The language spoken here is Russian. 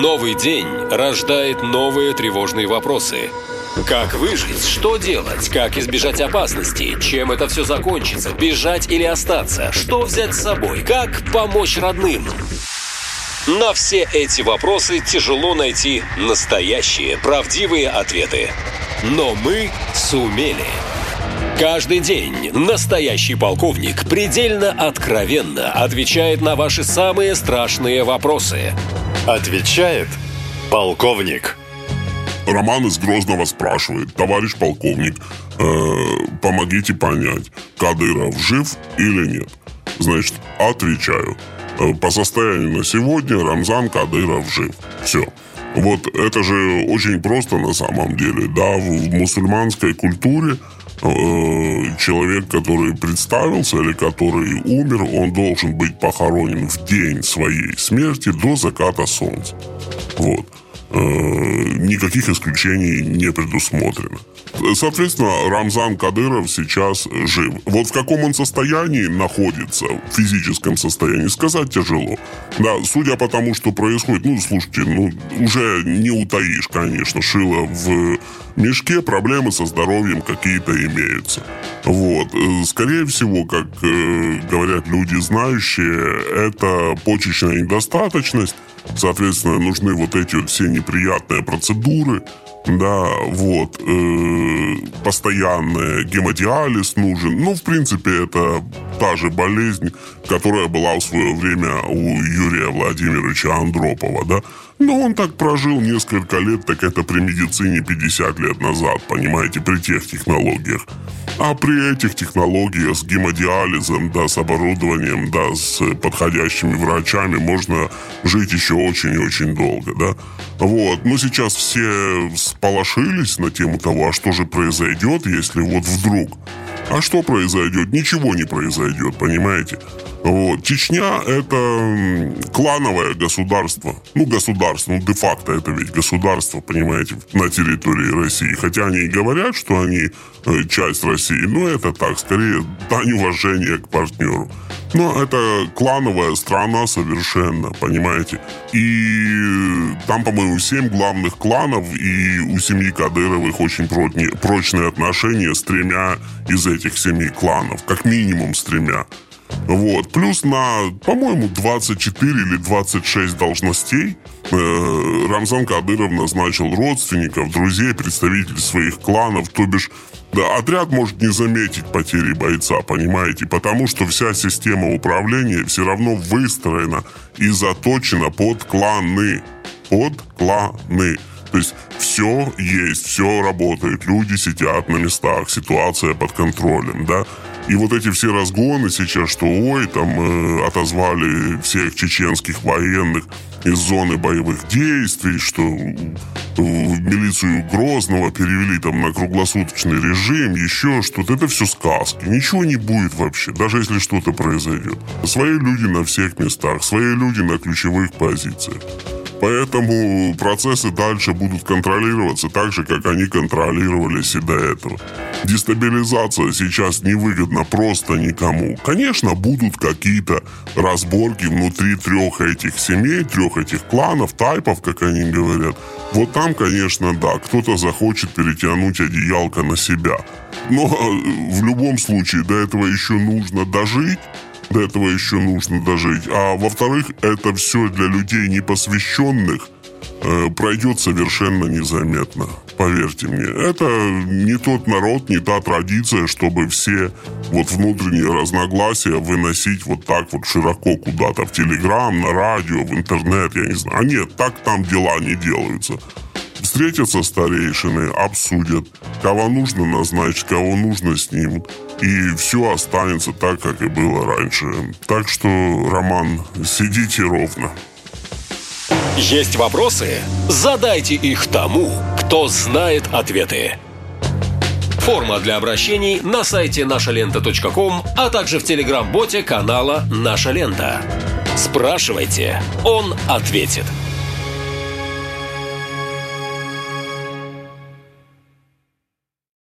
Новый день рождает новые тревожные вопросы. Как выжить? Что делать? Как избежать опасности? Чем это все закончится? Бежать или остаться? Что взять с собой? Как помочь родным? На все эти вопросы тяжело найти настоящие, правдивые ответы. Но мы сумели. Каждый день настоящий полковник предельно откровенно отвечает на ваши самые страшные вопросы. Отвечает полковник. Роман из Грозного спрашивает, товарищ полковник, э, помогите понять, Кадыров жив или нет? Значит, отвечаю. Э, по состоянию на сегодня Рамзан Кадыров жив. Все. Вот это же очень просто на самом деле. Да, в мусульманской культуре э, человек, который представился или который умер, он должен быть похоронен в день своей смерти до заката солнца. Вот. Э, никаких исключений не предусмотрено. Соответственно, Рамзан Кадыров сейчас жив. Вот в каком он состоянии находится, в физическом состоянии, сказать тяжело. Да, судя по тому, что происходит, ну, слушайте, ну, уже не утаишь, конечно, шило в мешке, проблемы со здоровьем какие-то имеются. Вот. Э, скорее всего, как э, говорят люди знающие, это почечная недостаточность, Соответственно, нужны вот эти вот все неприятные процедуры, да, вот, э, постоянный гемодиализ нужен. Ну, в принципе, это та же болезнь, которая была в свое время у Юрия Владимировича Андропова, да. Но он так прожил несколько лет, так это при медицине 50 лет назад, понимаете, при тех технологиях. А при этих технологиях с гемодиализом, да, с оборудованием, да, с подходящими врачами можно жить еще очень и очень долго, да. Вот. Но сейчас все сполошились на тему того, а что же произойдет, если вот вдруг. А что произойдет? Ничего не произойдет, понимаете? Вот. Чечня – это клановое государство. Ну, государство, ну, де-факто это ведь государство, понимаете, на территории России. Хотя они и говорят, что они э, часть России, но это так, скорее, дань уважения к партнеру. Но это клановая страна совершенно, понимаете. И там, по-моему, семь главных кланов, и у семьи Кадыровых очень прочные отношения с тремя из этих семи кланов. Как минимум с тремя. Вот. Плюс на, по-моему, 24 или 26 должностей э, Рамзан Кадыров назначил родственников, друзей, представителей своих кланов, то бишь да, отряд может не заметить потери бойца, понимаете, потому что вся система управления все равно выстроена и заточена под кланы. Под кланы. То есть все есть, все работает, люди сидят на местах, ситуация под контролем, да. И вот эти все разгоны сейчас, что ой, там э, отозвали всех чеченских военных из зоны боевых действий, что в милицию Грозного перевели там на круглосуточный режим, еще что-то. Это все сказки. Ничего не будет вообще, даже если что-то произойдет. Свои люди на всех местах, свои люди на ключевых позициях. Поэтому процессы дальше будут контролироваться так же, как они контролировались и до этого. Дестабилизация сейчас невыгодна просто никому. Конечно, будут какие-то разборки внутри трех этих семей, трех этих кланов, тайпов, как они говорят. Вот там, конечно, да, кто-то захочет перетянуть одеялко на себя. Но э, в любом случае до этого еще нужно дожить, до этого еще нужно дожить. А во-вторых, это все для людей непосвященных э, пройдет совершенно незаметно. Поверьте мне. Это не тот народ, не та традиция, чтобы все вот внутренние разногласия выносить вот так вот широко куда-то в Телеграм, на радио, в интернет, я не знаю. А нет, так там дела не делаются. Встретятся старейшины, обсудят, кого нужно назначить, кого нужно снимут. И все останется так, как и было раньше. Так что, Роман, сидите ровно. Есть вопросы? Задайте их тому, кто знает ответы. Форма для обращений на сайте нашалента.ком, а также в телеграм-боте канала «Наша лента». Спрашивайте, он ответит.